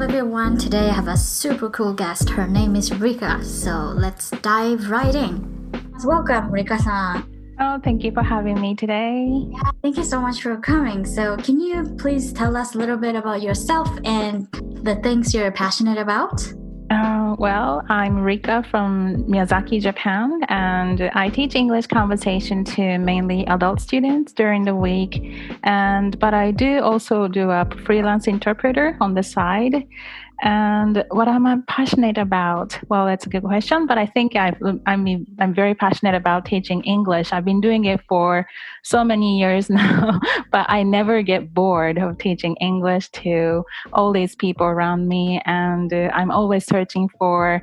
up, everyone? Today I have a super cool guest. Her name is Rika. So let's dive right in. Welcome, Rika san. Oh, thank you for having me today. Yeah, thank you so much for coming. So, can you please tell us a little bit about yourself and the things you're passionate about? Well, I'm Rika from Miyazaki, Japan, and I teach English conversation to mainly adult students during the week. And but I do also do a freelance interpreter on the side. And what am I passionate about? Well, that's a good question, but I think i am I'm, I'm very passionate about teaching English. I've been doing it for so many years now, but I never get bored of teaching English to all these people around me. And uh, I'm always searching for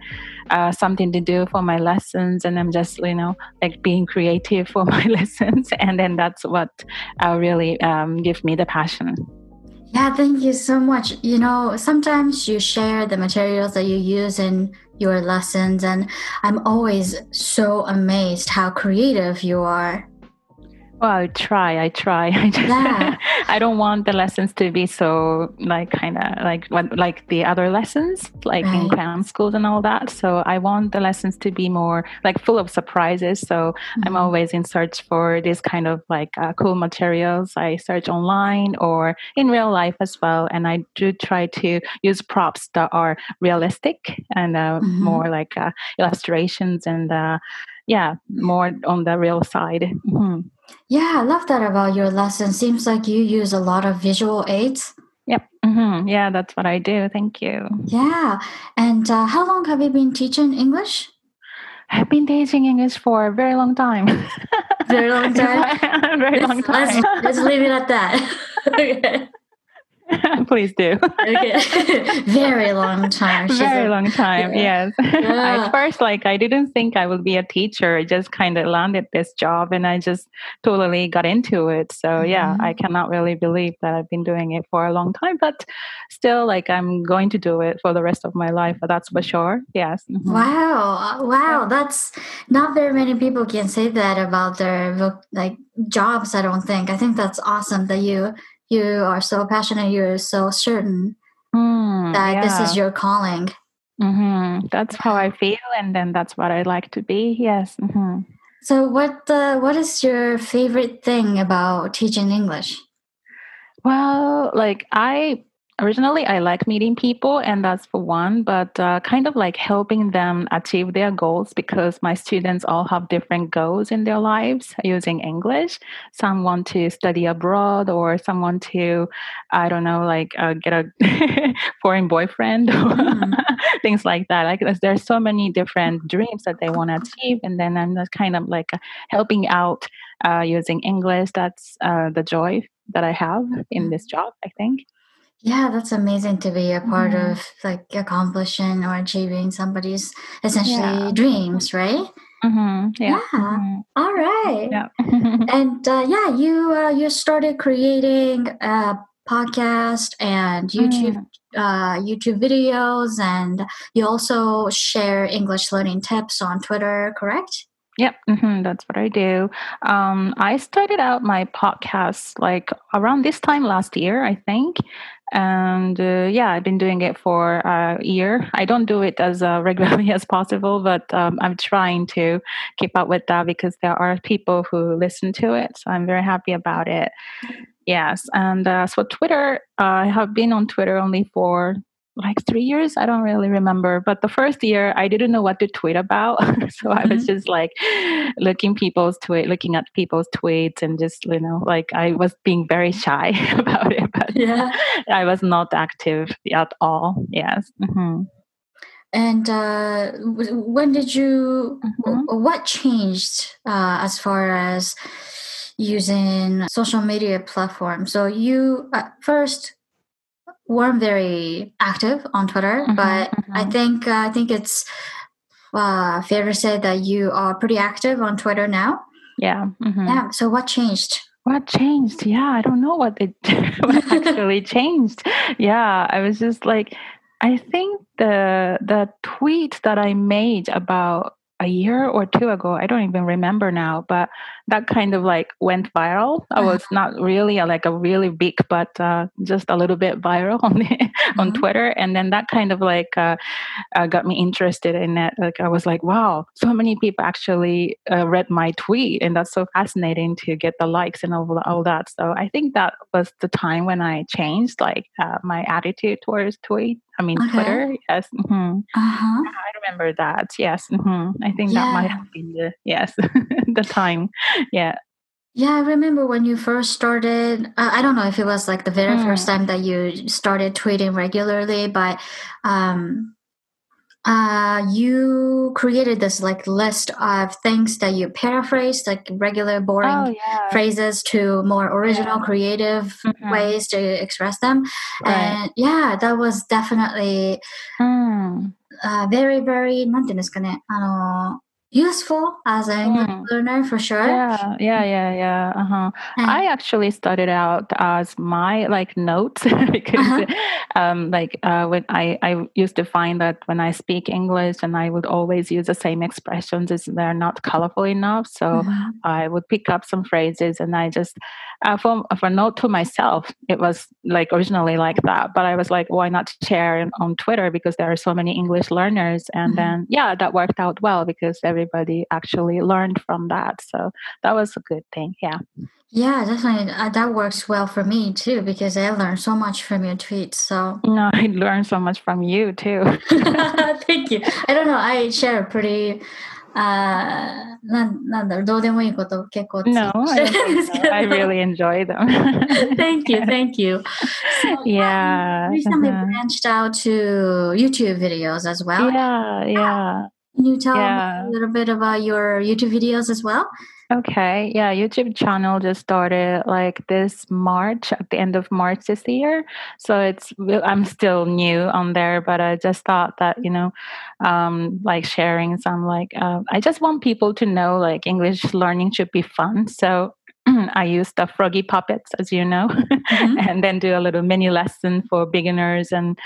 uh, something to do for my lessons. And I'm just, you know, like being creative for my lessons. And then that's what uh, really um, gives me the passion. Yeah, thank you so much. You know, sometimes you share the materials that you use in your lessons, and I'm always so amazed how creative you are. Well, I try. I try. I just, yeah. I don't want the lessons to be so like kind of like what like the other lessons, like right. in cram schools and all that. So I want the lessons to be more like full of surprises. So mm-hmm. I'm always in search for this kind of like uh, cool materials. I search online or in real life as well, and I do try to use props that are realistic and uh, mm-hmm. more like uh, illustrations and uh, yeah, more on the real side. Mm-hmm. Yeah, I love that about your lesson. Seems like you use a lot of visual aids. Yep. Mm-hmm. Yeah, that's what I do. Thank you. Yeah. And uh, how long have you been teaching English? I've been teaching English for a very long time. very long time. very long time. Let's, let's leave it at that. okay. Please do. okay. Very long time. She's Very a, long time. Yeah. Yes. Yeah. At first, like I didn't think I would be a teacher. I just kind of landed this job, and I just totally got into it. So mm-hmm. yeah, I cannot really believe that I've been doing it for a long time, but still, like I'm going to do it for the rest of my life. That's for sure. Yes. Mm-hmm. Wow. Wow. That's not very many people can say that about their like jobs. I don't think. I think that's awesome that you you are so passionate, you're so certain mm, that yeah. this is your calling. Mm-hmm. That's how I feel, and then that's what I like to be. Yes. Mm-hmm. So, what uh, what is your favorite thing about teaching English? Well, like I originally i like meeting people and that's for one but uh, kind of like helping them achieve their goals because my students all have different goals in their lives using english. Some want to study abroad or some want to i don't know like uh, get a foreign boyfriend mm. things like that. Like there's so many different dreams that they want to achieve and then i'm just kind of like uh, helping out uh, using english. That's uh, the joy that i have in this job i think yeah, that's amazing to be a part mm-hmm. of like accomplishing or achieving somebody's essentially yeah. dreams, right? Mm-hmm. Yeah. yeah. Mm-hmm. All right. Yeah. and uh, yeah, you uh, you started creating a podcast and YouTube mm. uh, YouTube videos, and you also share English learning tips on Twitter, correct? Yep, mm-hmm, that's what I do. Um, I started out my podcast like around this time last year, I think. And uh, yeah, I've been doing it for a year. I don't do it as uh, regularly as possible, but um, I'm trying to keep up with that because there are people who listen to it. So I'm very happy about it. Yes. And uh, so Twitter, I have been on Twitter only for like three years? I don't really remember. But the first year i didn't know what to tweet about. So i was mm-hmm. just like looking people's tweet looking at people's tweets and just you know like i was being very shy about it but yeah. I was not active at all. Yes. Mm-hmm. and uh, when did you mm-hmm. what changed uh, as far as using social media platforms? So you at first weren't very active on Twitter, mm-hmm, but mm-hmm. I think uh, I think it's uh, fair to say that you are pretty active on Twitter now. Yeah. Mm-hmm. Yeah. So what changed? What changed? Yeah, I don't know what it what actually changed. Yeah, I was just like, I think the the tweet that I made about a year or two ago. I don't even remember now, but that kind of like went viral. I was not really a, like a really big, but uh, just a little bit viral on the, mm-hmm. on Twitter, and then that kind of like uh, uh, got me interested in it. Like I was like, wow, so many people actually uh, read my tweet, and that's so fascinating to get the likes and all, all that. So I think that was the time when I changed like uh, my attitude towards tweet. I mean okay. Twitter. Yes. Mm-hmm. Uh-huh. I remember that. Yes. Mm-hmm. I think yeah. that might have been the yes the time. Yeah. Yeah, I remember when you first started. Uh, I don't know if it was like the very mm. first time that you started tweeting regularly, but um, uh, you created this like list of things that you paraphrased, like regular boring oh, yeah. phrases to more original, yeah. creative mm-hmm. ways to express them. Right. And yeah, that was definitely mm. uh, very, very なんていうんですかね、あの、 useful as a mm. learner for sure. Yeah, yeah, yeah, yeah. Uh-huh. I actually started out as my like notes because uh-huh. um, like uh, when I I used to find that when I speak English and I would always use the same expressions as they're not colorful enough. So mm-hmm. I would pick up some phrases and I just uh, for for note to myself. It was like originally like that, but I was like, why not share on Twitter because there are so many English learners, and mm-hmm. then yeah, that worked out well because everybody actually learned from that. So that was a good thing. Yeah. Yeah, definitely. Uh, that works well for me too because I learned so much from your tweets. So no, I learned so much from you too. Thank you. I don't know. I share a pretty あななんだろう、どうでもいいこと結構 No, I, really enjoy them. thank you, thank you. So, yeah. recently uh-huh. branched out to YouTube videos as well. Yeah, yeah. Can you tell yeah. a little bit about your YouTube videos as well? Okay, yeah, YouTube channel just started like this March, at the end of March this year. So it's I'm still new on there, but I just thought that you know, um, like sharing some like uh, I just want people to know like English learning should be fun. So I use the froggy puppets, as you know, mm-hmm. and then do a little mini lesson for beginners, and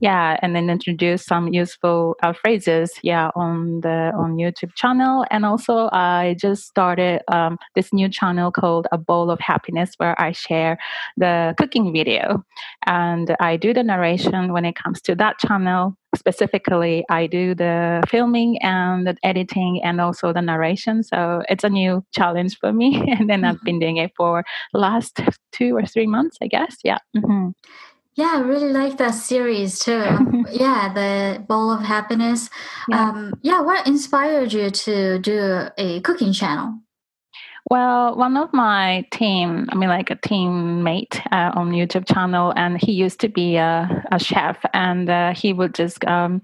yeah, and then introduce some useful uh, phrases, yeah, on the on YouTube channel. And also, I just started um, this new channel called A Bowl of Happiness, where I share the cooking video, and I do the narration when it comes to that channel specifically i do the filming and the editing and also the narration so it's a new challenge for me and then mm-hmm. i've been doing it for last two or three months i guess yeah mm-hmm. yeah i really like that series too yeah the bowl of happiness yeah. Um, yeah what inspired you to do a cooking channel well, one of my team, I mean, like a teammate uh, on YouTube channel, and he used to be a, a chef, and uh, he would just um,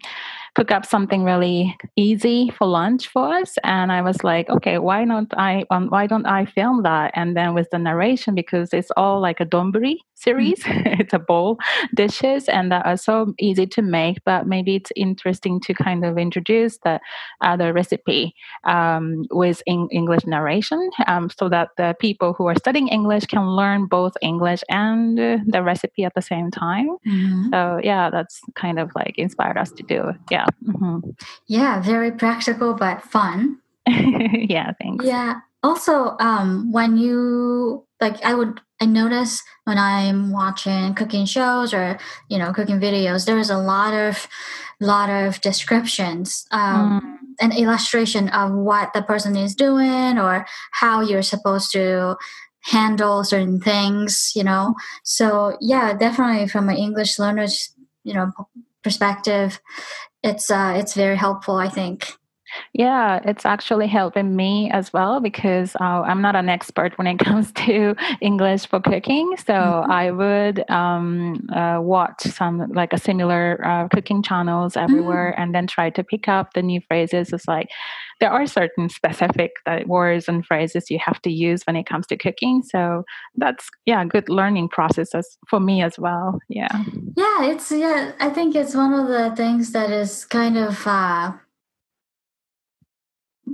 cook up something really easy for lunch for us. And I was like, okay, why not I um, why don't I film that? And then with the narration because it's all like a donburi series. Mm-hmm. it's a bowl dishes and that are so easy to make, but maybe it's interesting to kind of introduce the other recipe um, with in English narration um, so that the people who are studying English can learn both English and uh, the recipe at the same time. Mm-hmm. So yeah, that's kind of like inspired us to do. Yeah. Yeah. Mm-hmm. Yeah, very practical but fun. yeah, thanks. Yeah. Also, um, when you like, I would I notice when I'm watching cooking shows or you know cooking videos, there's a lot of lot of descriptions, um, mm. an illustration of what the person is doing or how you're supposed to handle certain things. You know, so yeah, definitely from an English learner's you know perspective it's uh, it's very helpful i think yeah, it's actually helping me as well because uh, I'm not an expert when it comes to English for cooking. So mm-hmm. I would um, uh, watch some like a similar uh, cooking channels everywhere mm-hmm. and then try to pick up the new phrases. It's like there are certain specific uh, words and phrases you have to use when it comes to cooking. So that's yeah, a good learning process as, for me as well. Yeah. Yeah, it's yeah. I think it's one of the things that is kind of uh,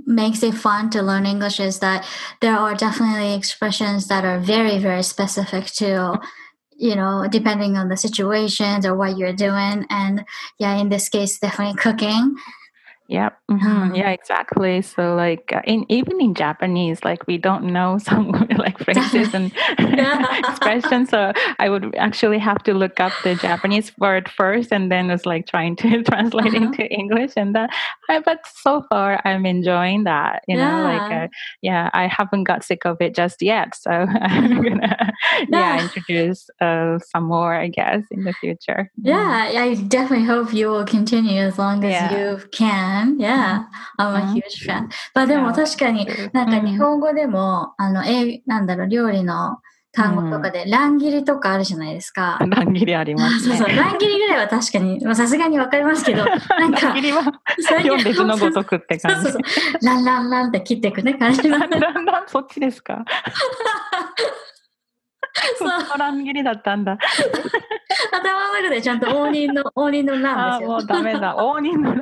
makes it fun to learn English is that there are definitely expressions that are very, very specific to, you know, depending on the situations or what you're doing. And yeah, in this case, definitely cooking. Yep. Mm-hmm. Yeah, exactly. So, like, uh, in even in Japanese, like we don't know some like phrases and expressions. So, I would actually have to look up the Japanese word first, and then was like trying to translate uh-huh. into English. And that, uh, but so far, I'm enjoying that. You know, like, uh, yeah, I haven't got sick of it just yet. So, I'm mm-hmm. gonna yeah introduce uh, some more, I guess, in the future. Yeah, I definitely hope you will continue as long as yeah. you can. Fan? Yeah. I'm a huge fan. まあでも確かになんか日本語でも、あの、え、なんだろう、料理の単語とかで、乱切りとかあるじゃないですか。乱切りありますね。そうそう、乱切りぐらいは確かに、さすがにわかりますけど、なんか、乱切りは読んで字のごとくって感じ。そうそうそう。ランランランって切っていくね、感じ。ランランラン、そっちですか？そう。乱切りだったんだ。頭の中でちゃんと応仁の、応仁の乱ですよ。あ、もうダメだ。応仁の乱。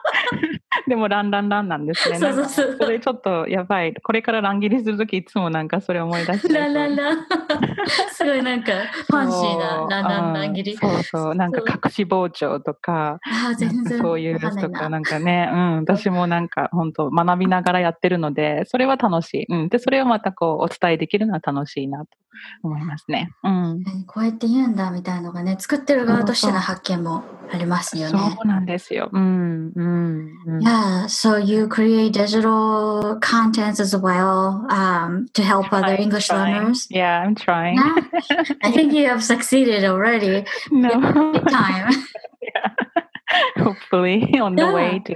でもランランランなんですね。そうそうそう。それちょっとやばい。これから乱切りするときいつもなんかそれ思い出して。ランランラン。すごいなんかファンシーなランランラン切り。そうそう。なんか隠し包丁とか、あ全然そういうやつとかなんかね、うん。私もなんか本当学びながらやってるので、それは楽しい。うん。で、それをまたこうお伝えできるのは楽しいなと思いますね。うん。こうやって言うんだみたいなのがね、作ってる側としての発見もありますよね。そうなんですよ。うん。うん。Yeah. So you create digital contents as well um, to help other I'm English trying. learners. Yeah, I'm trying. Yeah. I think you have succeeded already. No. time. yeah. hopefully on the way to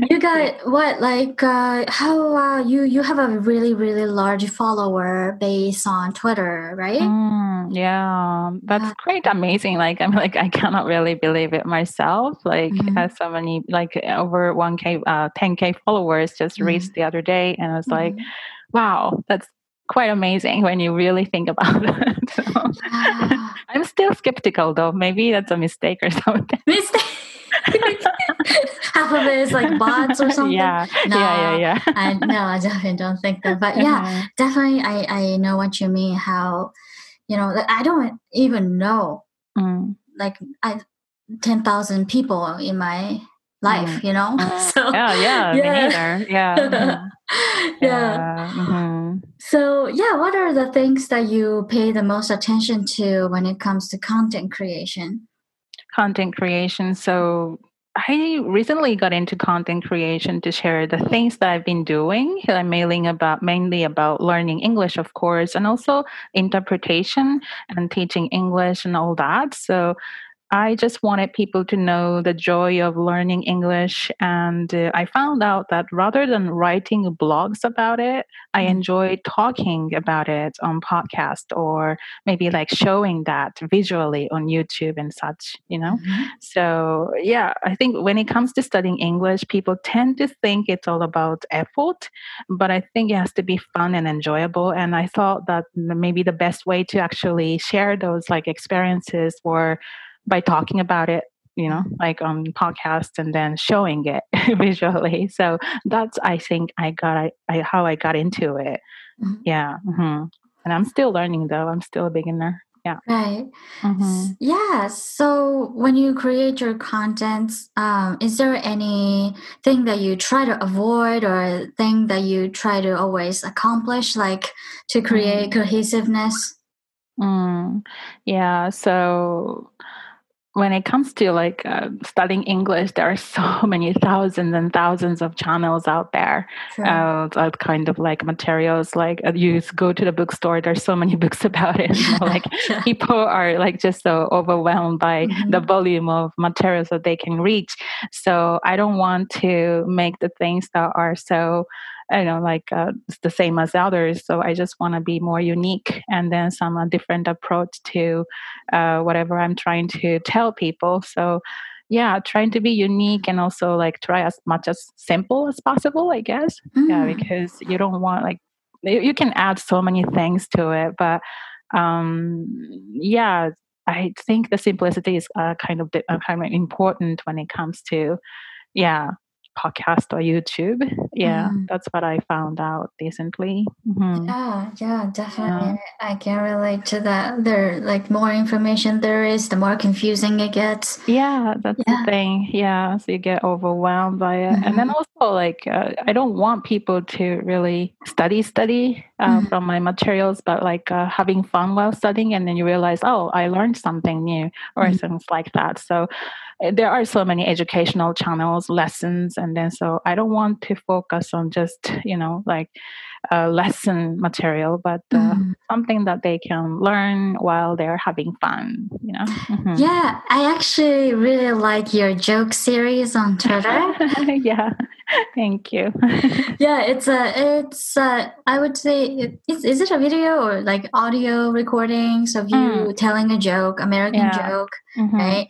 you got what like uh, how uh, you you have a really really large follower base on twitter right mm, yeah that's yeah. great amazing like i'm like i cannot really believe it myself like mm-hmm. has so many like over 1k uh 10k followers just mm-hmm. reached the other day and i was mm-hmm. like wow that's quite amazing when you really think about it. So, yeah. I'm still skeptical though. Maybe that's a mistake or something. Mistake. Half of it is like bots or something. Yeah, no, yeah, yeah, yeah. I, no, I definitely don't think that. But yeah, uh-huh. definitely, I I know what you mean. How you know like, I don't even know mm. like I ten thousand people in my life. Mm. You know, mm. so yeah, yeah, yeah. Yeah. Mm-hmm. yeah. Mm-hmm. So, yeah, what are the things that you pay the most attention to when it comes to content creation? Content creation. So I recently got into content creation to share the things that I've been doing. Uh, I'm mailing about mainly about learning English, of course, and also interpretation and teaching English and all that. So I just wanted people to know the joy of learning English. And uh, I found out that rather than writing blogs about it, I mm-hmm. enjoy talking about it on podcast or maybe like showing that visually on YouTube and such, you know? Mm-hmm. So, yeah, I think when it comes to studying English, people tend to think it's all about effort, but I think it has to be fun and enjoyable. And I thought that maybe the best way to actually share those like experiences were by talking about it you know like on podcast and then showing it visually so that's i think i got I, I how i got into it mm-hmm. yeah mm-hmm. and i'm still learning though i'm still a beginner yeah right mm-hmm. yeah so when you create your content um, is there anything that you try to avoid or thing that you try to always accomplish like to create mm-hmm. cohesiveness mm. yeah so when it comes to like uh, studying English, there are so many thousands and thousands of channels out there. Sure. Uh, kind of like materials. Like uh, you go to the bookstore, there's so many books about it. You know, like people are like just so overwhelmed by mm-hmm. the volume of materials that they can reach. So I don't want to make the things that are so you know like uh, the same as others. So i just want to be more unique and then some uh, different approach to uh, whatever i'm trying to tell people. So yeah trying to be unique and also like try as much as simple as possible i guess. Mm. yeah because you don't want like you can add so many things to it but um yeah i think the simplicity is uh, kind of uh, kind of important when it comes to yeah podcast or YouTube. Yeah, mm. that's what I found out recently. Mm-hmm. Yeah, yeah, definitely. Yeah. I can relate to that. There, like, more information there is, the more confusing it gets. Yeah, that's yeah. the thing. Yeah, so you get overwhelmed by it, mm-hmm. and then mm-hmm. also like uh, I don't want people to really study study uh, mm-hmm. from my materials, but like uh, having fun while studying, and then you realize, oh, I learned something new, or mm-hmm. things like that. So there are so many educational channels, lessons, and then so I don't want to focus on just you know like uh, lesson material, but uh, mm. something that they can learn while they're having fun. You know. Mm-hmm. Yeah, I actually really like your joke series on Twitter. yeah, thank you. yeah, it's a it's a, I would say is is it a video or like audio recordings of you mm. telling a joke, American yeah. joke, mm-hmm. right?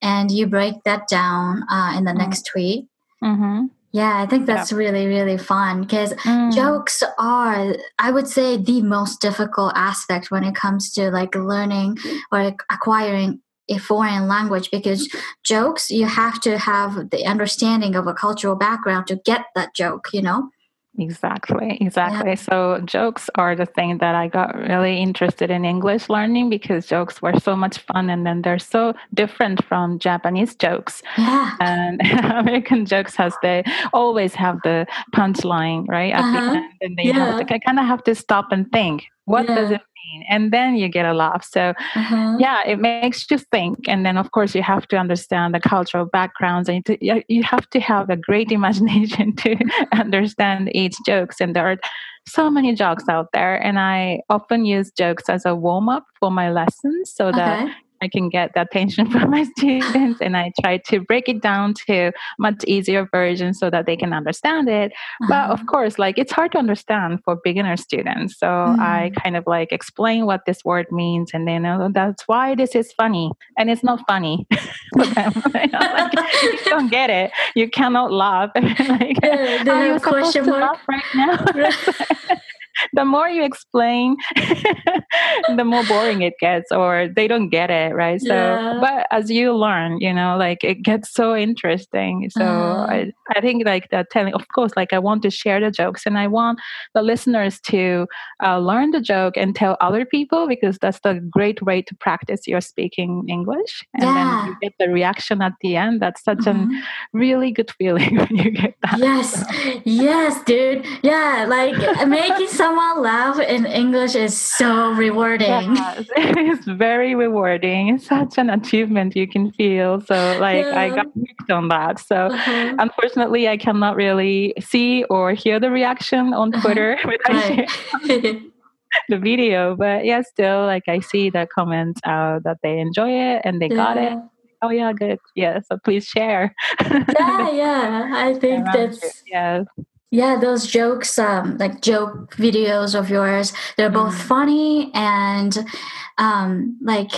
And you break that down uh, in the mm. next tweet. Mm-hmm. Yeah, I think that's yeah. really, really fun because mm. jokes are, I would say, the most difficult aspect when it comes to like learning or acquiring a foreign language because jokes, you have to have the understanding of a cultural background to get that joke, you know? Exactly, exactly. Yeah. So jokes are the thing that I got really interested in English learning because jokes were so much fun and then they're so different from Japanese jokes. Yeah. And American jokes has they always have the punchline, right? At uh-huh. the end. And they yeah. have to, kind of have to stop and think, what yeah. does it mean and then you get a laugh so uh-huh. yeah it makes you think and then of course you have to understand the cultural backgrounds and you have to have a great imagination to understand each jokes and there are so many jokes out there and i often use jokes as a warm up for my lessons so that okay. I can get the attention from my students and I try to break it down to much easier version so that they can understand it. Uh-huh. But of course, like it's hard to understand for beginner students. So mm. I kind of like explain what this word means and then oh, that's why this is funny. And it's not funny for them. like, you don't get it. You cannot laugh. like, yeah, are you supposed to laugh right now? the more you explain, the more boring it gets, or they don't get it, right? So, yeah. but as you learn, you know, like it gets so interesting. So, uh. I, I think like that telling, of course, like I want to share the jokes and I want the listeners to uh, learn the joke and tell other people because that's the great way to practice your speaking English. And yeah. then you get the reaction at the end. That's such mm-hmm. a really good feeling when you get that. Yes, yes, dude. Yeah, like making someone laugh in English is so rewarding. Yes, it's very rewarding. It's such an achievement you can feel. So, like, yeah. I got hooked on that. So, uh-huh. unfortunately, I cannot really see or hear the reaction on. Twitter when I share the video. But yeah, still, like, I see the comments out that they enjoy it and they yeah. got it oh yeah good yeah so please share yeah yeah i think that's yeah yeah, those jokes, um, like joke videos of yours, they're both mm. funny and um, like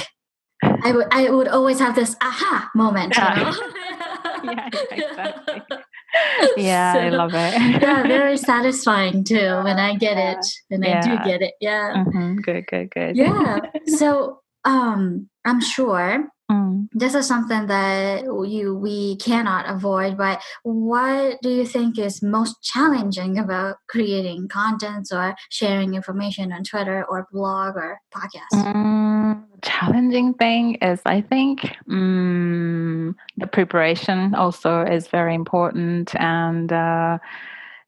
I would I would always have this aha moment. Yeah, you know? yeah exactly. Yeah, so, I love it. yeah, very satisfying too when I get it, and yeah. I do get it. Yeah. Mm-hmm. Good, good, good. Yeah. So um, I'm sure Mm. This is something that you we cannot avoid. But what do you think is most challenging about creating content or sharing information on Twitter or blog or podcast? Mm, challenging thing is, I think, mm, the preparation also is very important and. Uh,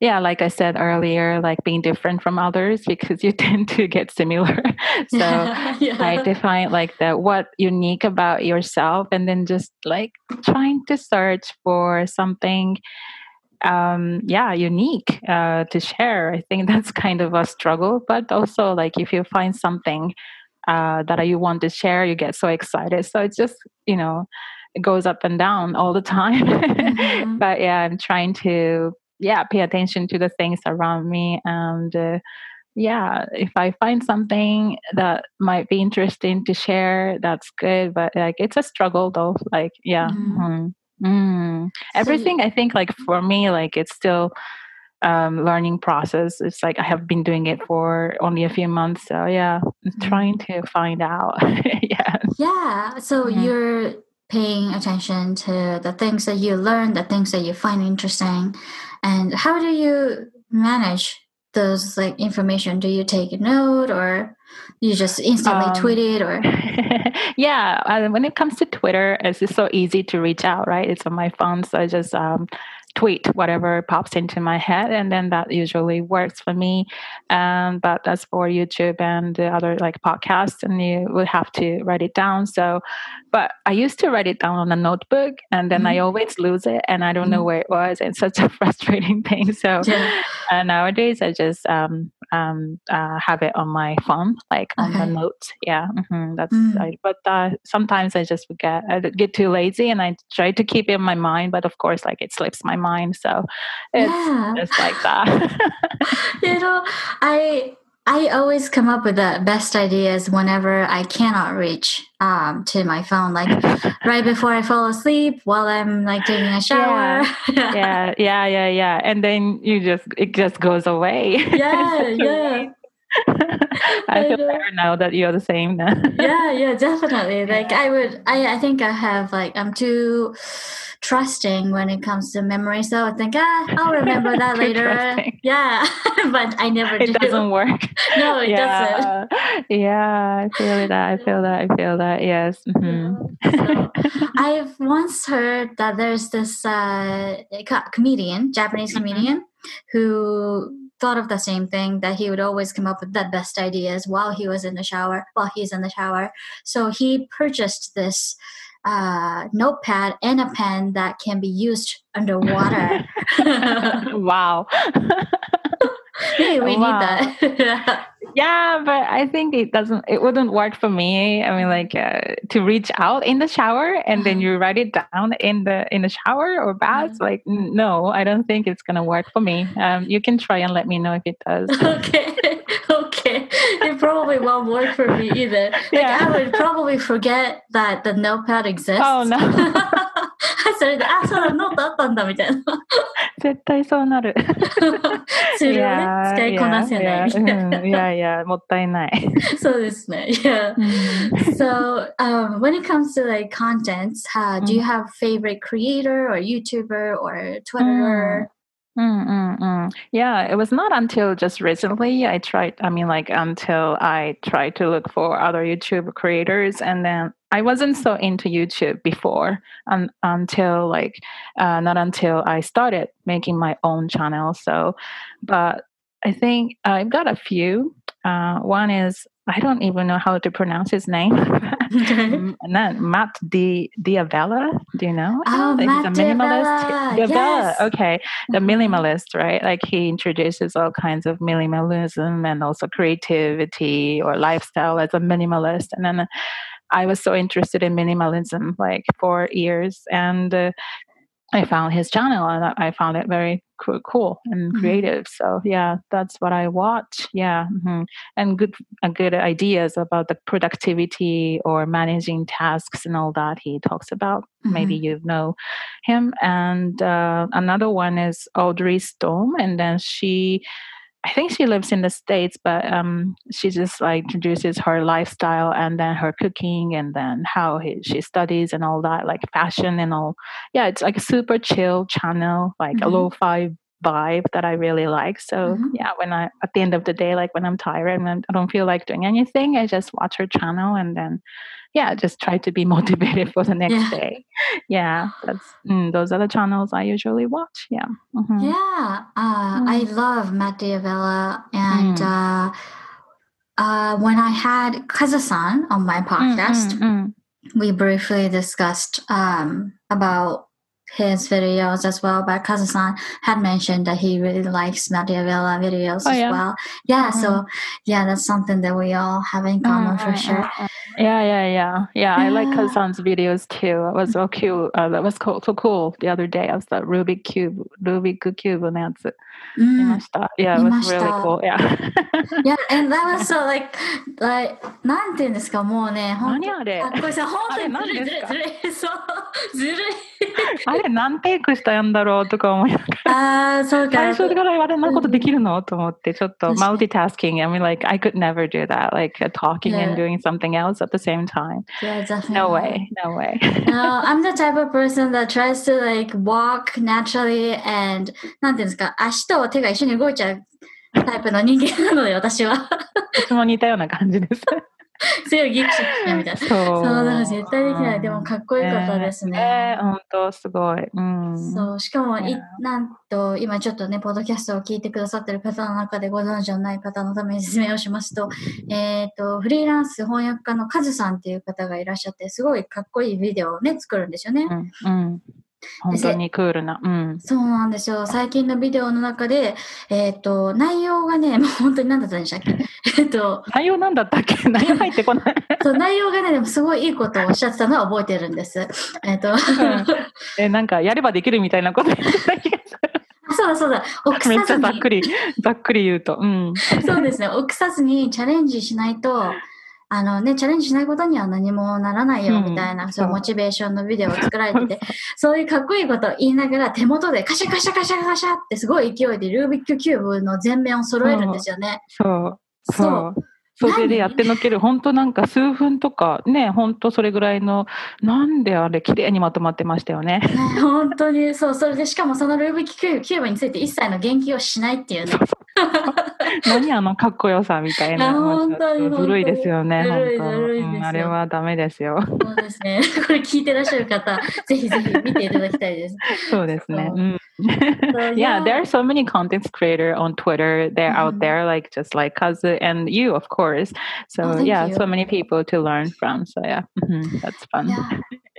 yeah, like I said earlier, like being different from others because you tend to get similar. so yeah. I define like the what unique about yourself and then just like trying to search for something um yeah unique uh to share. I think that's kind of a struggle, but also like if you find something uh that you want to share, you get so excited. So it's just, you know, it goes up and down all the time. Mm-hmm. but yeah, I'm trying to yeah pay attention to the things around me and uh, yeah if i find something that might be interesting to share that's good but like it's a struggle though like yeah mm. Mm. everything i think like for me like it's still um, learning process it's like i have been doing it for only a few months so yeah mm. trying to find out yeah yeah so mm-hmm. you're paying attention to the things that you learn, the things that you find interesting, and how do you manage those like information? Do you take a note or you just instantly um, tweet it or yeah uh, when it comes to twitter it's just so easy to reach out right it's on my phone so i just um, tweet whatever pops into my head and then that usually works for me um, but as for youtube and the other like podcasts and you would have to write it down so but i used to write it down on a notebook and then mm-hmm. i always lose it and i don't mm-hmm. know where it was it's such a frustrating thing so yeah. uh, nowadays i just um, um, uh, have it on my phone like on the notes yeah mm-hmm, that's mm. I, but uh, sometimes i just forget i get too lazy and i try to keep it in my mind but of course like it slips my mind. So it's yeah. just like that. you know, I I always come up with the best ideas whenever I cannot reach um, to my phone, like right before I fall asleep, while I'm like taking a shower. Yeah. yeah, yeah, yeah, yeah. And then you just it just goes away. Yeah, yeah. I feel better now that you're the same. yeah, yeah, definitely. Like I would, I, I think I have like I'm too trusting when it comes to memory. So I think, ah, I'll remember that later. Trusting. Yeah, but I never it do. doesn't work. No, it yeah. doesn't. Yeah, I feel that. I feel that. I feel that. Yes. Mm-hmm. So, I've once heard that there's this uh, comedian, Japanese mm-hmm. comedian, mm-hmm. who thought of the same thing that he would always come up with the best ideas while he was in the shower while he's in the shower so he purchased this uh, notepad and a pen that can be used underwater. wow. hey, we wow. need that. Yeah, but I think it doesn't. It wouldn't work for me. I mean, like uh, to reach out in the shower and mm-hmm. then you write it down in the in the shower or bath. Mm-hmm. Like, no, I don't think it's gonna work for me. Um, you can try and let me know if it does. okay, it probably won't work for me either. Like yeah. I would probably forget that the notepad exists. Oh no. それで、あ、そうだ、ノートあったんだみたいな。絶対そうなる。ツールをね、使いこなせないみたいな。いやいや、もったいない。そうですね。Yeah. so, um, when it comes to like contents, uh, do you have favorite creator or YouTuber or Twitter? Mm, mm, mm. Yeah, it was not until just recently I tried, I mean, like until I tried to look for other YouTube creators. And then I wasn't so into YouTube before um, until like, uh, not until I started making my own channel. So, but I think I've got a few. Uh, one is I don't even know how to pronounce his name. Not Matt Di D'Avella. Do you know? Oh, He's Matt a minimalist. D'Avella. Yes. Okay, the mm-hmm. minimalist, right? Like he introduces all kinds of minimalism and also creativity or lifestyle as a minimalist. And then I was so interested in minimalism like for years, and uh, I found his channel and I found it very cool and mm-hmm. creative. So yeah, that's what I watch. Yeah, mm-hmm. and good uh, good ideas about the productivity or managing tasks and all that he talks about. Mm-hmm. Maybe you know him. And uh, another one is Audrey Storm, and then she I think she lives in the States, but um, she just like introduces her lifestyle and then her cooking and then how he, she studies and all that, like fashion and all. Yeah, it's like a super chill channel, like mm-hmm. a lo fi vibe that I really like. So mm-hmm. yeah, when I at the end of the day, like when I'm tired and I don't feel like doing anything, I just watch her channel and then yeah, just try to be motivated for the next yeah. day. Yeah, that's mm, those are the channels I usually watch. Yeah, mm-hmm. yeah. Uh, mm. I love Matt D'Avella and mm. uh, uh, when I had Kazu-san on my mm, podcast, mm, we briefly discussed um, about his videos as well. But Kazusan had mentioned that he really likes Matt D'Avella videos oh, as yeah. well. Yeah, mm-hmm. so mm. yeah, that's something that we all have in common mm-hmm. for mm, sure. Mm, yeah, yeah, yeah, yeah. I like Kazusan's videos too. It was so cute. Uh, that was cool, so cool. The other day, I was the Rubik cube, Rubik cube, and. Mm. Yeah, it was really cool. Yeah. yeah, and that was so like, like, なんていうんですか、もうね、何あれこれさ、本当にずるいずるいずるい。そう、ずるい。 あれ何テイクしたんだろうとか思いながら。ああ、そうか。最初からあれなことできるの、うんと思って、ちょっと確かに multitasking. I mean, like, I could never do that. Like, uh, talking and Yeah. doing something else at the same time. Yeah, definitely. No way. No way. no, I'm the type of person that tries to like walk naturally and なんていうんですか、足 と手が一緒に動いちゃうタイプの人間なので、私は。私も似たような感じです。強いギクシャクみたいな。そう。そう、だから絶対できない。でもかっこよかったですね。ね本当すごい。うん。そう、しかもいなんと、今ちょっとね、ポッドキャストを聞いてくださってる方の中でご存知のない方のために説明をしますと、えっ、と、フリーランス翻訳家のカズさんっていう方がいらっしゃって、すごいかっこいいビデオをね、作るんですよね。うん。うん。本当にクールな。うん。そうなんですよ。最近のビデオの中で、えっ、と、内容がね、もう本当に何だったんでしたっけ？えっと、内容なんだったっけ？内容入ってこない。そう内容がね、でもすごいいいことをおっしゃってたのは覚えてるんです。えっ、と、え、なんか、やればできるみたいなこと言ってた気がする。そうだそうだ、臆めっさずにちゃざっく、り、ざっくり言うと。うん。そうですね、臆さずにチャレンジしないと、あのね、チャレンジしないことには何もならないようんみたいな、そうそうモチベーションのビデオを作られてて、そういうかっこいいことを言いながら手元でカシャカシャカシャカシャってすごい勢いでルービックキューブの全面を揃えるんですよね。そう。そそう。それでやってのける、本当なんか数分とか、ね、本当それぐらいの、なんであれ、綺麗にまとまってましたよね。ね、本当にそう、それでしかもそのルービックキューブキューブについて一切の言及をしないっていうね。何あのかっこよさみたいな。ずるいですよね、あれはダメですよ。そうですね。これ聞いてらっしゃる方、ぜひぜひ見ていただきたいです。そうですね。そううん。Yeah, there are so many content creator on Twitter. They're out Mhm. there, like just like Kazu and you, of course. So Oh, yeah, so many people to learn from. So yeah, mhm, that's fun.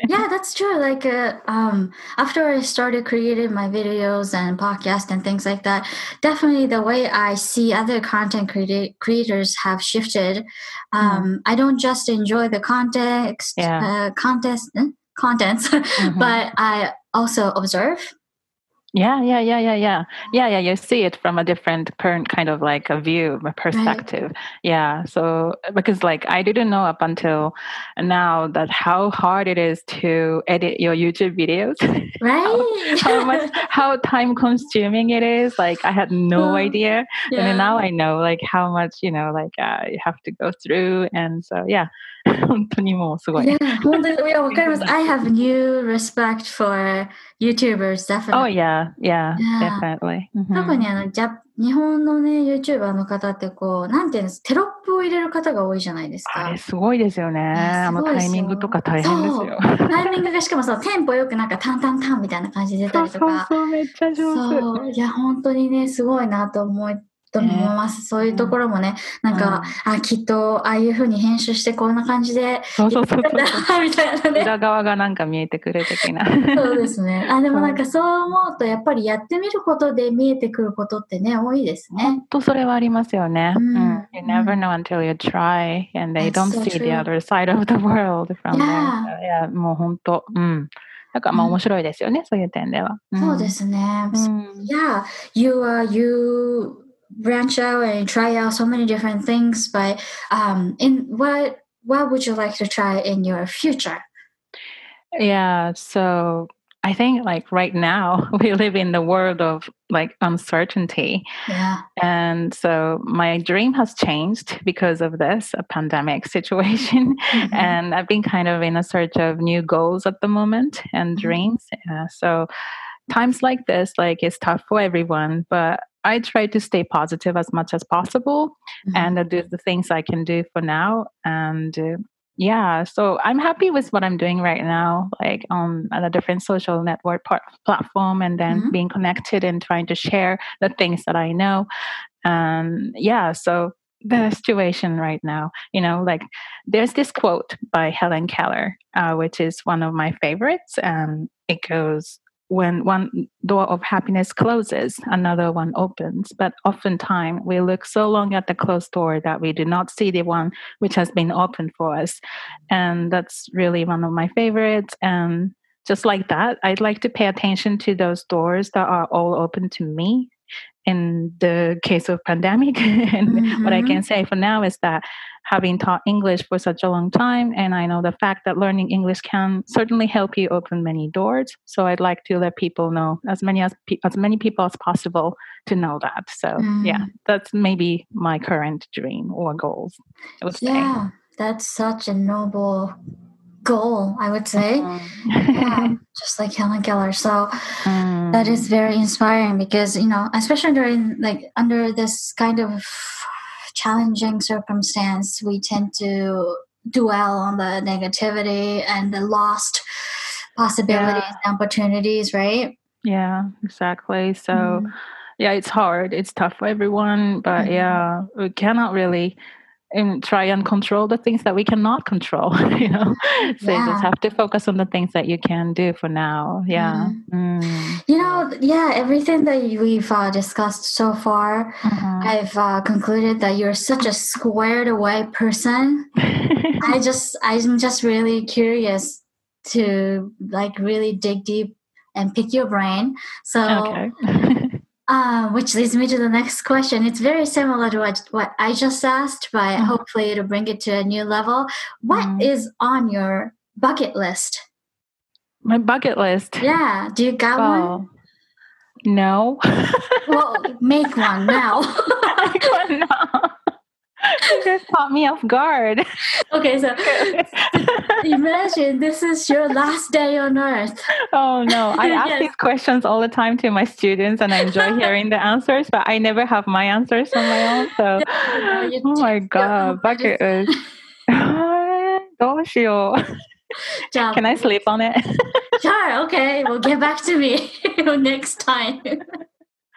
Yeah, that's true. Like, uh, um, after I started creating my videos and podcast and things like that, definitely the way I see other content creati- creators have shifted. Um, I don't just enjoy the context, Yeah. uh, contest, eh? contents, Mhm. but I also observe. Yeah, yeah, yeah, yeah, yeah, yeah, yeah. You see it from a different current kind of like a view, a perspective. Yeah. So because like I didn't know up until now that how hard it is to edit your YouTube videos, Right? how much, how time consuming it is. Like I had no idea, and Yeah. then now I know like how much you know like uh, you have to go through, and so yeah. 本当にもうすごい。Yeah, 本当にいやわかります。I have new respect for YouTubers, definitely. Oh yeah, yeah, Yeah. definitely. 特 Mhm. にあのジャ日本のね、YouTuber の方ってこう、なんていうんですテロップを入れる方が多いじゃないですかあれ。すごいですよね。やあのタイミングとか大変ですよ。タイミングがしかもそう、テンポよくなんかタンタンタンみたいな感じで出たそうそうりとか。そう、めっちゃ上手。そう、いや、本当にね、すごいなと思い、と思います。そういうところもね、なんか、あ、きっと、ああいう風に編集してこんな感じで、そうそうそうみたいなね。裏側がなんか見えてくる的な。そうですね。あ、でもなんかそう思うと、やっぱりやってみることで見えてくることってね、多いですね。本当それはありますよね。You never know until you try and they don't see the other side of the world from there. いや、もう本当。うん。だからまあうん面白いですよね、そういう点では。んそうで。すね。うん。Yeah, you uh, you branch out and try out so many different things, but um, in what what would you like to try in your future? Yeah, so I think like right now we live in the world of like uncertainty. Yeah, And so my dream has changed because of this a pandemic situation. Mhm. And I've been kind of in a search of new goals at the moment and Mhm. dreams. Uh, so times like this, like it's tough for everyone, but I try to stay positive as much as possible Mhm. and do the things I can do for now. And uh, yeah, so I'm happy with what I'm doing right now, like on a different social network part, platform, and then Mhm. being connected and trying to share the things that I know. And yeah, so the situation right now, you know, like there's this quote by Helen Keller, uh, which is one of my favorites, and it goes, when one door of happiness closes, another one opens. But oftentimes we look so long at the closed door that we do not see the one which has been opened for us. And that's really one of my favorites. And just like that, I'd like to pay attention to those doors that are all open to me in the case of pandemic and mm-hmm. what i can say for now is that having taught english for such a long time and i know the fact that learning english can certainly help you open many doors so i'd like to let people know as many as as many people as possible to know that so mm. yeah that's maybe my current dream or goals yeah that's such a noble goal, I would say. Mm. yeah, just like Helen Keller. So mm. that is very inspiring because, you know, especially during like under this kind of challenging circumstance, we tend to dwell on the negativity and the lost possibilities yeah. and opportunities, right? Yeah, exactly. So mm. yeah, it's hard. It's tough for everyone, but mm-hmm. yeah, we cannot really and try and control the things that we cannot control you know so yeah. you just have to focus on the things that you can do for now yeah mm. Mm. you know yeah everything that we've uh, discussed so far mm-hmm. i've uh, concluded that you're such a squared away person i just i'm just really curious to like really dig deep and pick your brain so okay. Uh, which leads me to the next question. It's very similar to what, what I just asked, but mm-hmm. hopefully to bring it to a new level. What mm-hmm. is on your bucket list? My bucket list. Yeah. Do you got one? No. well, make one now. make one now you just caught me off guard. Okay, so imagine this is your last day on earth. Oh no, I ask yes. these questions all the time to my students and I enjoy hearing the answers, but I never have my answers on my own. So, oh my god, bucket is. Can I sleep on it? sure, okay. We'll get back to me next time.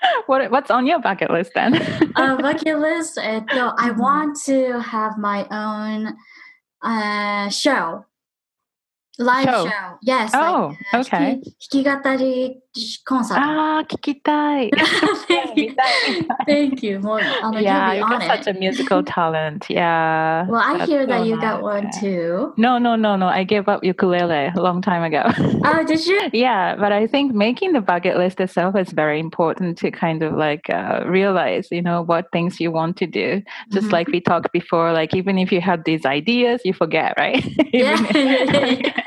what what's on your bucket list then? uh, bucket list. Uh, so I mm-hmm. want to have my own uh, show live show. show. Yes. Oh, like, uh, okay. 弾き語りコンサート。ああ、聞きたい。Thank you. Thank you. More, um, yeah, you got such a musical talent. Yeah. Well, I hear so that you nice. got one too. No, no, no, no. I gave up ukulele a long time ago. oh, did you? yeah, but I think making the bucket list itself is very important to kind of like uh, realize, you know, what things you want to do. Just mm-hmm. like we talked before, like even if you have these ideas, you forget, right? yeah.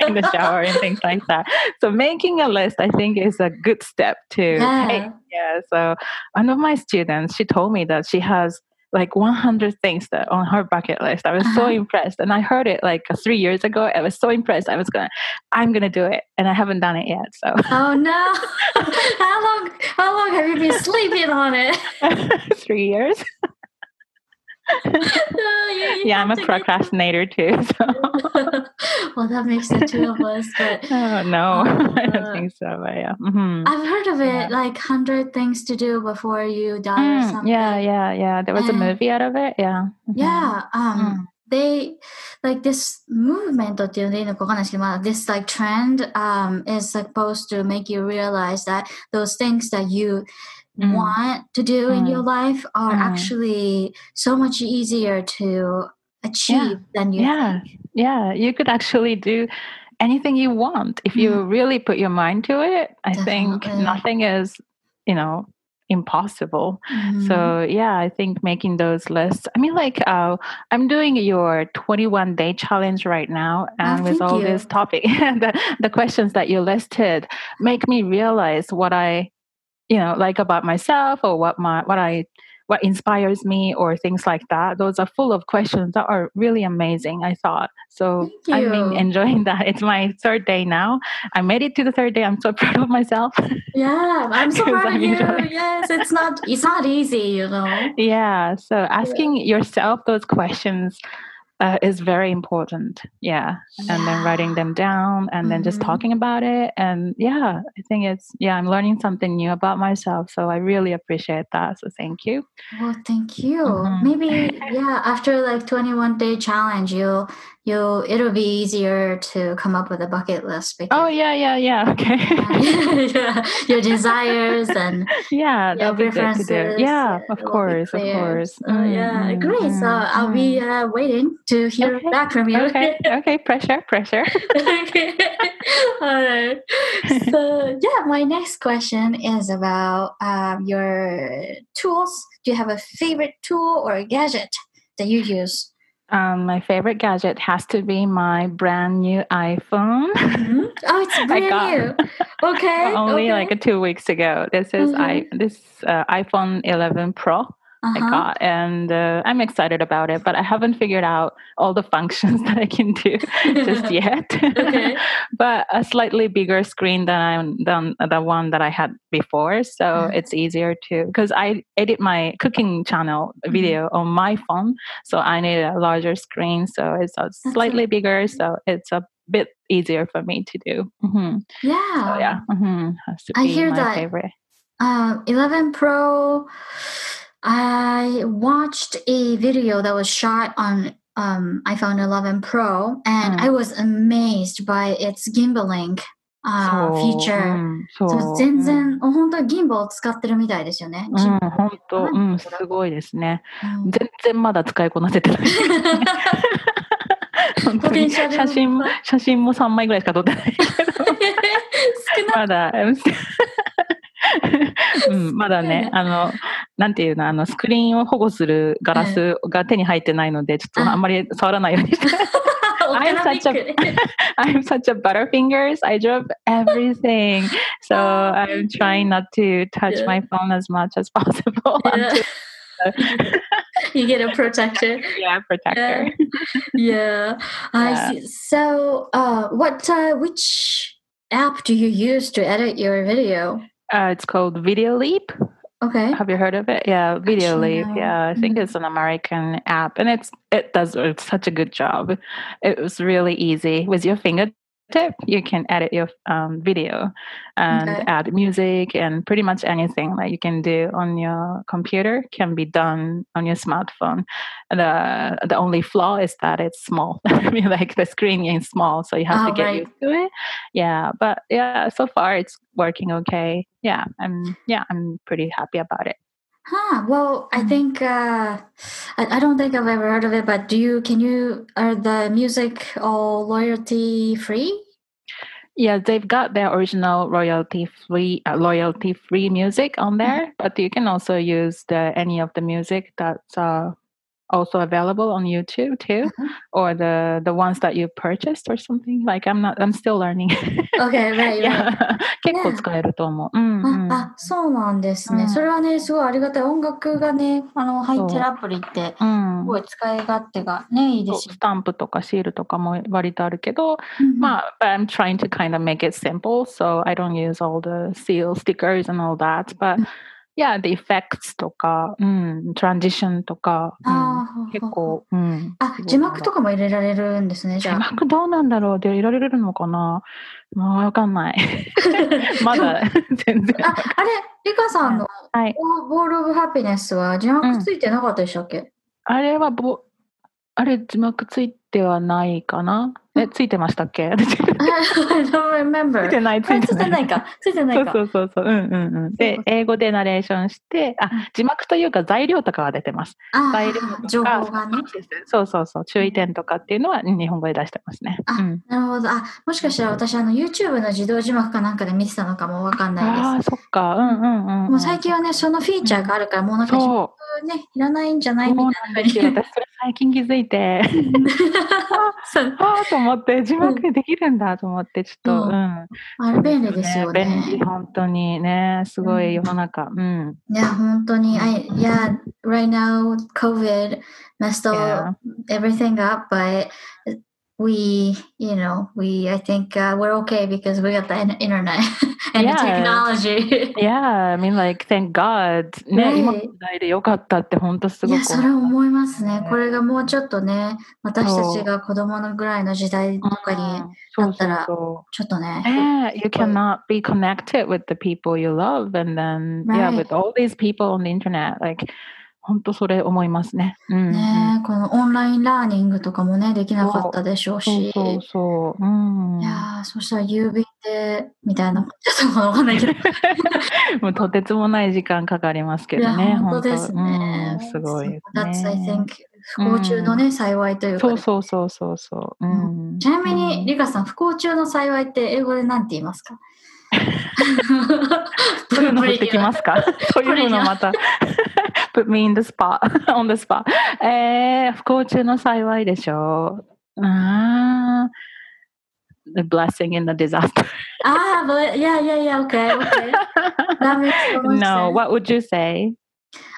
in the shower and things like that. So making a list, I think, is a good step to yeah. Yeah. So one of my students, she told me that she has like 100 things that on her bucket list. I was uh-huh. so impressed, and I heard it like three years ago. I was so impressed. I was gonna, I'm gonna do it, and I haven't done it yet. So. Oh no! how long? How long have you been sleeping on it? three years. yeah, yeah I'm a procrastinator too. So. well, that makes the two of us. But oh no, uh, I don't think so. But yeah, mm-hmm. I've heard of it, yeah. like hundred things to do before you die mm, or something. Yeah, yeah, yeah. There was and, a movie out of it. Yeah. Mm-hmm. Yeah. Um. Mm. They like this movement or this like trend um is supposed to make you realize that those things that you mm. want to do mm. in your mm. life are mm. actually so much easier to achieve yeah. than you yeah think. yeah you could actually do anything you want if you mm. really put your mind to it i Definitely. think nothing is you know impossible mm. so mm-hmm. yeah i think making those lists i mean like uh, i'm doing your 21 day challenge right now oh, and oh, with all you. this topic the, the questions that you listed make me realize what i you know like about myself or what my what i what inspires me or things like that. Those are full of questions that are really amazing i thought. So i've been enjoying that. It's my third day now. I made it to the third day. I'm so proud of myself. Yeah i'm so proud of you. yes it's not it's not easy you know? Yeah so asking yeah. yourself those questions uh, is very important. Yeah. yeah. And then writing them down and mm-hmm. then just mm-hmm. talking about it. And yeah, I think it's, yeah, I'm learning something new about myself. So I really appreciate that. So thank you. Well, thank you. Mm-hmm. Maybe, yeah, after like 21 day challenge, you'll, you'll it'll be easier to come up with a bucket list because Oh yeah, yeah, yeah. Okay. your desires and yeah, your that'll be good to preferences. do. Yeah, uh, of be course, of course. So, yeah, Mm, great. mm, So mm, I'll be mm. uh, waiting to hear Okay, back from you. Okay, okay, pressure, pressure. okay. All right. So yeah, my next question is about um, your tools. Do you have a favorite tool or a gadget that you use? Um, my favorite gadget has to be my brand new iPhone. Oh, it's brand new. Okay. Only okay. like two weeks ago. This is I this uh, iPhone 11 Pro I Uh-huh. got, and uh, I'm excited about it. But I haven't figured out all the functions that I can do just yet. Okay. but a slightly bigger screen than I'm than the one that I had before, so Mhm. it's easier to because I edit my cooking channel Mhm. video on my phone, so I need a larger screen. So it's a slightly bigger, so it's a bit easier for me to do. hmm Yeah. So yeah, hmm has to I be hear my that. favorite. Um, 11 Pro. I watched a video that was shot on um, iPhone 11 Pro, and Mm. I was amazed by its gimbaling uh, そう feature. うんそうそう全然、本当にギンバルを使ってるみたいですよね。う本当、うん、すごいですね。うん全然まだ使いこなせてない。写真も写真も3枚ぐらいしか撮ってないけど、少ない。まだ、うん、まだね、あの、なんていうの、あの、スクリーンを保護するガラスが手に入ってないので、ちょっとあんまり触らないようにして。I'm such a I'm such a butterfingers. I drop everything. So Oh, I'm trying not to touch Yeah. my phone as much as possible. Yeah. until- you get a protector. yeah, protector. Yeah, I Yeah. see. So, uh, what, uh, which app do you use to edit your video? Uh, it's called Video Leap. Okay. Have you heard of it? Yeah, Video Actually, no. Yeah, I think Mm. it's an American app, and it's it does it's such a good job. It was really easy with your fingertip. You can edit your um, video and Okay. add music and pretty much anything that you can do on your computer can be done on your smartphone. The the only flaw is that it's small. I mean, like the screen is small, so you have Oh, to get right. used to it. Yeah, but yeah, so far it's working okay. Yeah, I'm yeah, I'm pretty happy about it. Huh. Well, I Mm. think uh, I, I don't think I've ever heard of it, but do you? Can you? Are the music all loyalty free? Yeah, they've got their original royalty free uh, loyalty free music on there, but you can also use the any of the music that's uh, also available on YouTube too, Mhm. or the the ones that you purchased or something. Like I'm not, I'm still learning. Okay, right, right. yeah, 結構使えると思う。うんうん。あ、あそうなんですね。うんそれはね、すごいありがたい。音楽がね、あの入ってるアプリって、うんすごい使い勝手がね、いいですよそうスタンプとかシールとかも割とあるけど、うんまあ、but I'm trying to kind of make it simple, so I don't use all the seal stickers and all that. But うん yeah, the effects とか、うん、transition とか、うん結構、うん。あ、字幕とかも入れられるんですね、じ字ゃあ。幕どうなんだろう？でいられるのかな？もうわかんない。まだ全然。あ、あれ、リカさんのはい。ボールオブハピネスは字幕ついてなかったでしたっけ、あれはぼ、あれ字幕ついてはないかな？え、ついてましたっけ？I don't つい remember. てない、つあいてない。ないか。ついてないか。そうそうそうそう。うんうんうん。で、英語でナレーションして、あうん、字幕というか材料とかは出てます。あ材料とか情報がね。そうそうそう。注意点とかっていうのは日本語で出してますね。あうん、なるほど。あ、もしかしたら私、あの、YouTube の自動字幕かなんかで見てたのかもわかんないああ、そっか。うんうんうん、うん。です。もう最近はね、そのフィーチャーがあるから、もうなんか。ね、いらないんじゃなそいうみなたいなんですよ。私それ最近気づいて、ああと思って、字幕できるんだと思って、ちょっと、うんうん。あれ便利ですよね。便利、本当にね。すごい世の中。うん。いや、本当に。I, yeah, right now, COVID messed Yeah. everything up, but we, you know, we, I think uh, we're okay because we got the in- internet and Yeah. the technology. Yeah, I mean, like, thank God. ね、 Right. 今の時代でよかったって、本当すいや、ごくそれは思いますねね。これがもうちょっとね、私たちが子供のぐらいの時代とかに、うんそうそうそちょっとねう。、ね you cannot be connected with the people you love and then, yeah, Right. with all these people on the internet, like, 本当それ思いますね。うん、ねこのオンラインラーニングとかもね、できなかったでしょうし。そうそう。うんい。やーそしたら郵便で、みたいな、ちょっとわかんないけど。もうとてつもない時間かかりますけどね。本当ですね。うん、すごいです That's, I ね。think, 不幸中のね、幸いというかね、そうそうそうそうそう。うん、ちなみうに、んリカさん、不幸中の幸いって英語で何て言いますか？そういうの降ってきますか？そういうのまた put me in the spot, on the spot. Eh, えー、不幸中の幸いでしょう。ああ。The ah, blessing in the disaster. ah, yeah, yeah, yeah. Okay, okay. No, what would you say?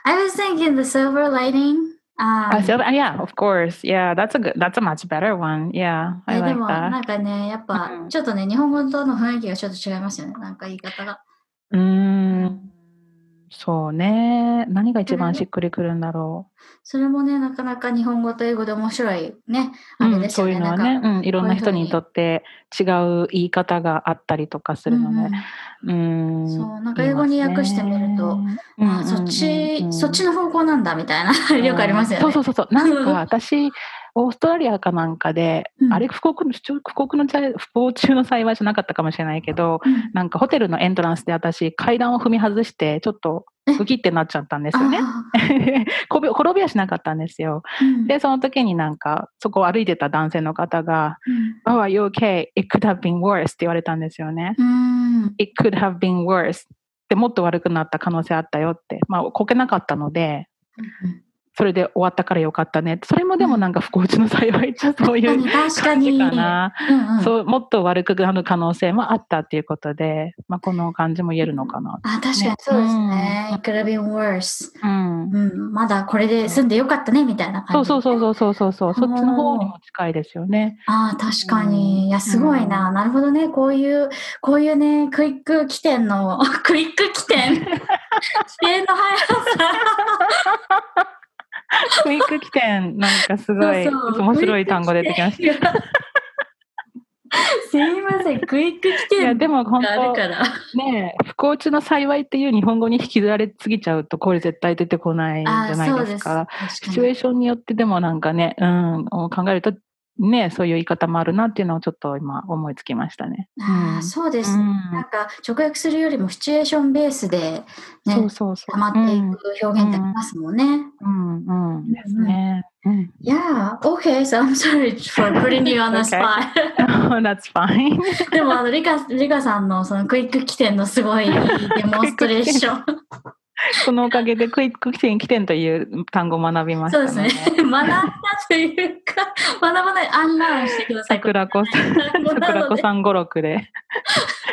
I was thinking the silver lining. Um, uh, so, yeah, of course. Yeah, that's a good, that's a much better one. Yeah, I like that. でもなんかね、やっぱ、うん、ちょっとね、日本語との雰囲気がちょっと違いますよね。なんか言い方が。うん。そうね。何が一番しっくりくるんだろそれもね、なかなか日本語と英語で面白いね、う、あうん、れですよね。そういうのはね、うん、いろんな人にとって違う言い方があったりとかするので、うんうんうん。そうなんか英語に訳してみると、あそっち、うんうんうん。そっちの方向なんだみたいな、よくありますよね。そうそうそうそう。なんか 私、オーストラリアかなんかで、うんあれ不幸の不幸の不幸中の幸いじゃなかったかもしれないけど、うんなんかホテルのエントランスで私階段を踏み外してちょっとウキってなっちゃったんですよね。あ転 び転びはしなかったんですよ。ーうんで、その時になんかそこを歩いてた男性の方が、うん Oh, are you okay? It could have been worse って言われたんですよね。うん、It could have been worse でもっと悪くなった可能性あったよって。まあ、こけなかったので、それで終わったからよかったね。それもでもなんか不幸中の幸い、ちょっとそういう確かに確か感じに。かな。うんうんそう、もっと悪くなる可能性もあったっていうことで、まあ、この感じも言えるのかな。あ、確かにそうですね。うん It could have been worse. うん。うん、まだこれで済んでよかったねみたいな感じ。そうそうそうそうそうそうそっちの方にも近いですよね。ああ、確かうんに。いや、すごいな。なるほどね。こういう、こういうね、クイック起点の、クイック起点 起点の速さ。クイック起点、なんかすごい面白い単語出てきましクイック起点すいません、クイック起た。いでも本当から。ねえ不幸中の幸いっていう日本語に引きずられすぎちゃうとこれ絶対出てこないじゃないです。か。確シチュエーションによってでもなんかね、うん、考えるとね、そういう言い方もあるなっていうのをちょっと今思いつきましたね。ああ、うんそうです。うんなんか、直訳するよりもシチュエーションベースで、ね、そうそうそう。溜まっていく表現ってありますもんね。うん、うん、うんですね。うん。Yeah, okay, so I'm sorry for putting you on the Okay. spot. That's fine. でもあのリカリカさんのそのクイック起点のすごい デモンストレーション。このおかげでクイック起点起点という単語を学びましそうたです。ね。学んだというか、学ばない、アンラーンしてください。桜子さん、桜子さん語録で。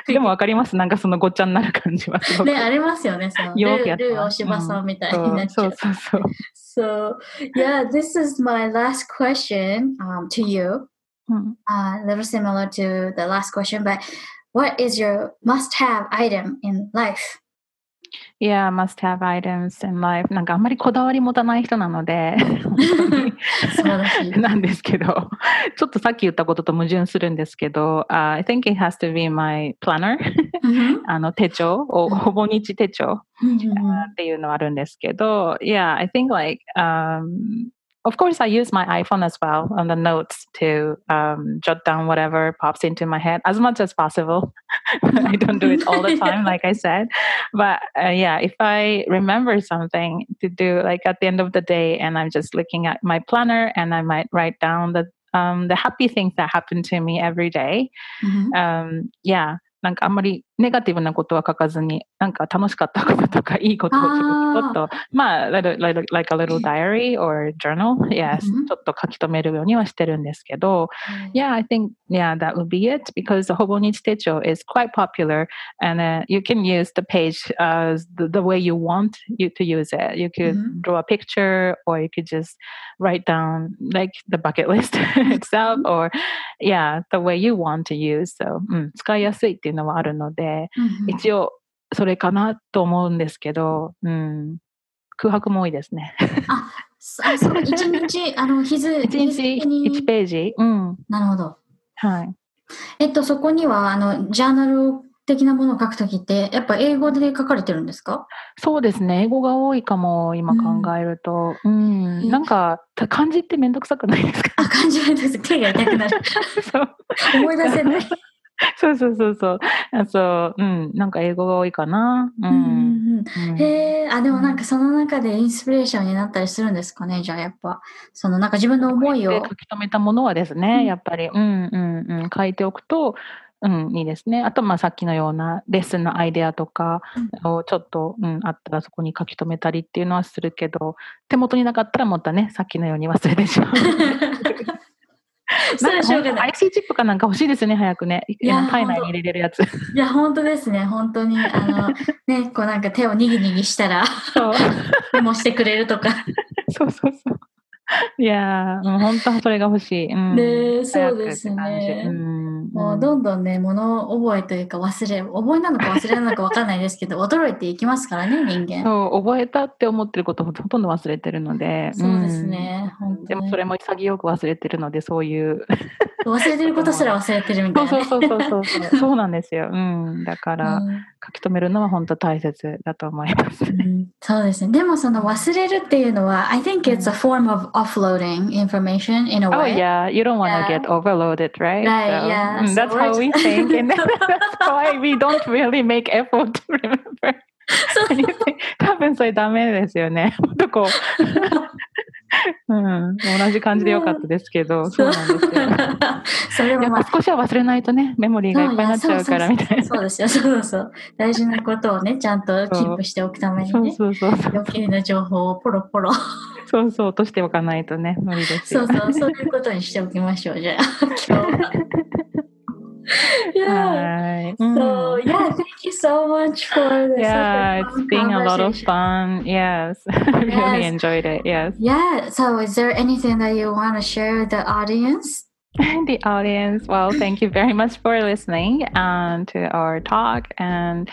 でもわかりますなんかそのごっちゃになる感じはすごく。ね、ありますよね。そのよくやってルー、おしばさんみたいそうになっちゃそうう。そうそう。So, yeah, this is my last question um, to you. うん、Uh, a little similar to the last question, but what is your must-have item in life? Yeah, must have items in life. なんかあんまりこだわり持たない人なので。なんですけど、ちょっとさっき言ったことと矛盾するんですけど、uh, I think it has to be my planner. うん あの手帳、おほぼ日手帳。っていうのはあるんですけど、Yeah, I think like, um, of course I use my iPhone as well on the notes to um, jot down whatever pops into my head as much as possible. I don't do it all the time, like I said. But uh, yeah, if I remember something to do, like at the end of the day, and I'm just looking at my planner and I might write down the um, the happy things that happen to me every day. うん Um, yeah. なんかあんまり ネガティブなことは書かずに、なんか楽しかったこととかいいことをちょあーっと、まあ、like, like, like a little diary or journal, yes, うんちょっと書き留めるようにはしてるんですけど、Yeah, I think yeah, that would be it because the Hobonichi Techo is quite popular, and uh, you can use the page as the, the way you want you to use it. You could Mhm. draw a picture, or you could just write down like the bucket list itself, or yeah, the way you want to use. So うん使いやすいっていうのはあるので、 うん一応それかなと思うんですけど、うん、空白も多いですね。そあそう一日、あの、日付一日日付に1ページ、うん、なるほど。はい。えっと、そこには、あの、ジャーナルを的なものを書くときって、やっぱ英語で書かれてるんですか？そうですね。英語が多いかも、今考えると。うん。うん、なんか、漢字ってめんどくさくないですか？あ、漢字めんどくさくなる。思い出せない。そうそうそうそう。あそう、うん、なんか英語が多いかな。うん。うんうん、へえ、あ、でもなんかその中でインスピレーションになったりするんですかね、じゃあやっぱ。そのなんか自分の思いを。書き留めたものはですね、やっぱり、うんうんうん、書いておくと、うん、いいですね。あと、まあ、さっきのようなレッスンのアイデアとかをちょっと、うん、あったらそこに書き留めたりっていうのはするけど、手元になかったらまたね、さっきのように忘れてしまう。それしょうがない。IC チップかなんか欲しいですね、早くね。体内に入れれるやつ。いや、本当ですね、本当に。あの、ね、こうなんか手をにぎにぎしたら、メモしてくれるとか。そうそうそう。いやー、本当それが欲しい。うん、で、そうですね。うん、もうどんどんね、物覚えというか忘れ、覚えなのか忘れなのか分かんないですけど、驚いていきますからね、人間。そう、覚えたって思ってることほとんど忘れてるので。そうですね。うん、でもそれも潔く忘れてるので、そういう。忘れてることすら忘れてるみたいな、ね、そうそうそうそうそう。そうなんですよ。うん。だから、書き留めるのは本当大切だと思います、うん、そうですね。でもその忘れるっていうのは、I think it's a form of offloading information in a way. Oh yeah, you don't want to yeah. get overloaded, right? Right, so, yeah. Mm, that's so how we think and that's why we don't really make effort to remember. 多分それダメですよね。もっとこううん、同じ感じでよかったですけど、そうなんですよ。それも、まあ、少しは忘れないとね、メモリーがいっぱいになっちゃうからみたいな。そうですよ、そうそう。大事なことをね、ちゃんとキープしておくためにね、そうそうそう余計な情報をポロポロ。そうそう、落としておかないとね、無理ですよ。そうそう、そういうことにしておきましょう、じゃあ、今日は。yeah. So yeah, thank you so much for this. Yeah, it's been a lot of fun. Yes, I really enjoyed it. Yes. Yeah. So, is there anything that you want to share with the audience? the audience. Well, thank you very much for listening and to our talk. And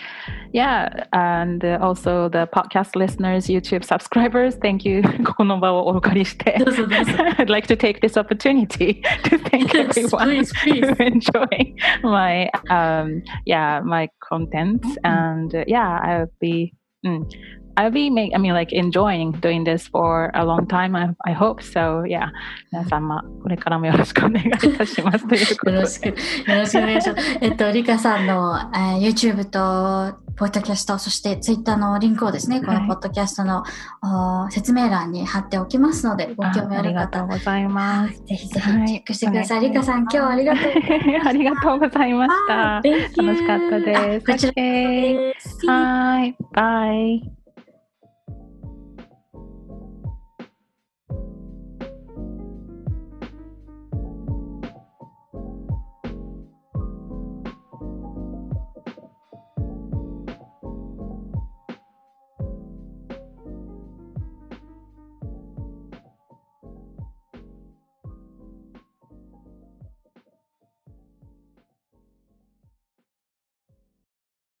yeah, and also the podcast listeners, YouTube subscribers, thank you. I'd like to take this opportunity to thank yes, everyone please, please. who enjoy my um yeah my content. Mm-hmm. And uh, yeah, I'll be mm, I'll be make I mean like enjoying doing this for a long time I, I hope so yeah. 皆様これからもよろしくお願いいたしますということで。よろしくよろしくお願いします。えっとリカさんの、えー、YouTube とポッドキャストそして Twitter のリンクをですねこのポッドキャストの、はい、説明欄に貼っておきますのでご興味ある方ありがとうございます、ぜひぜひチェックしてください、はい、リカさん今日はありがとうありがとうございました。楽しかったです。こちらです。はい。バイ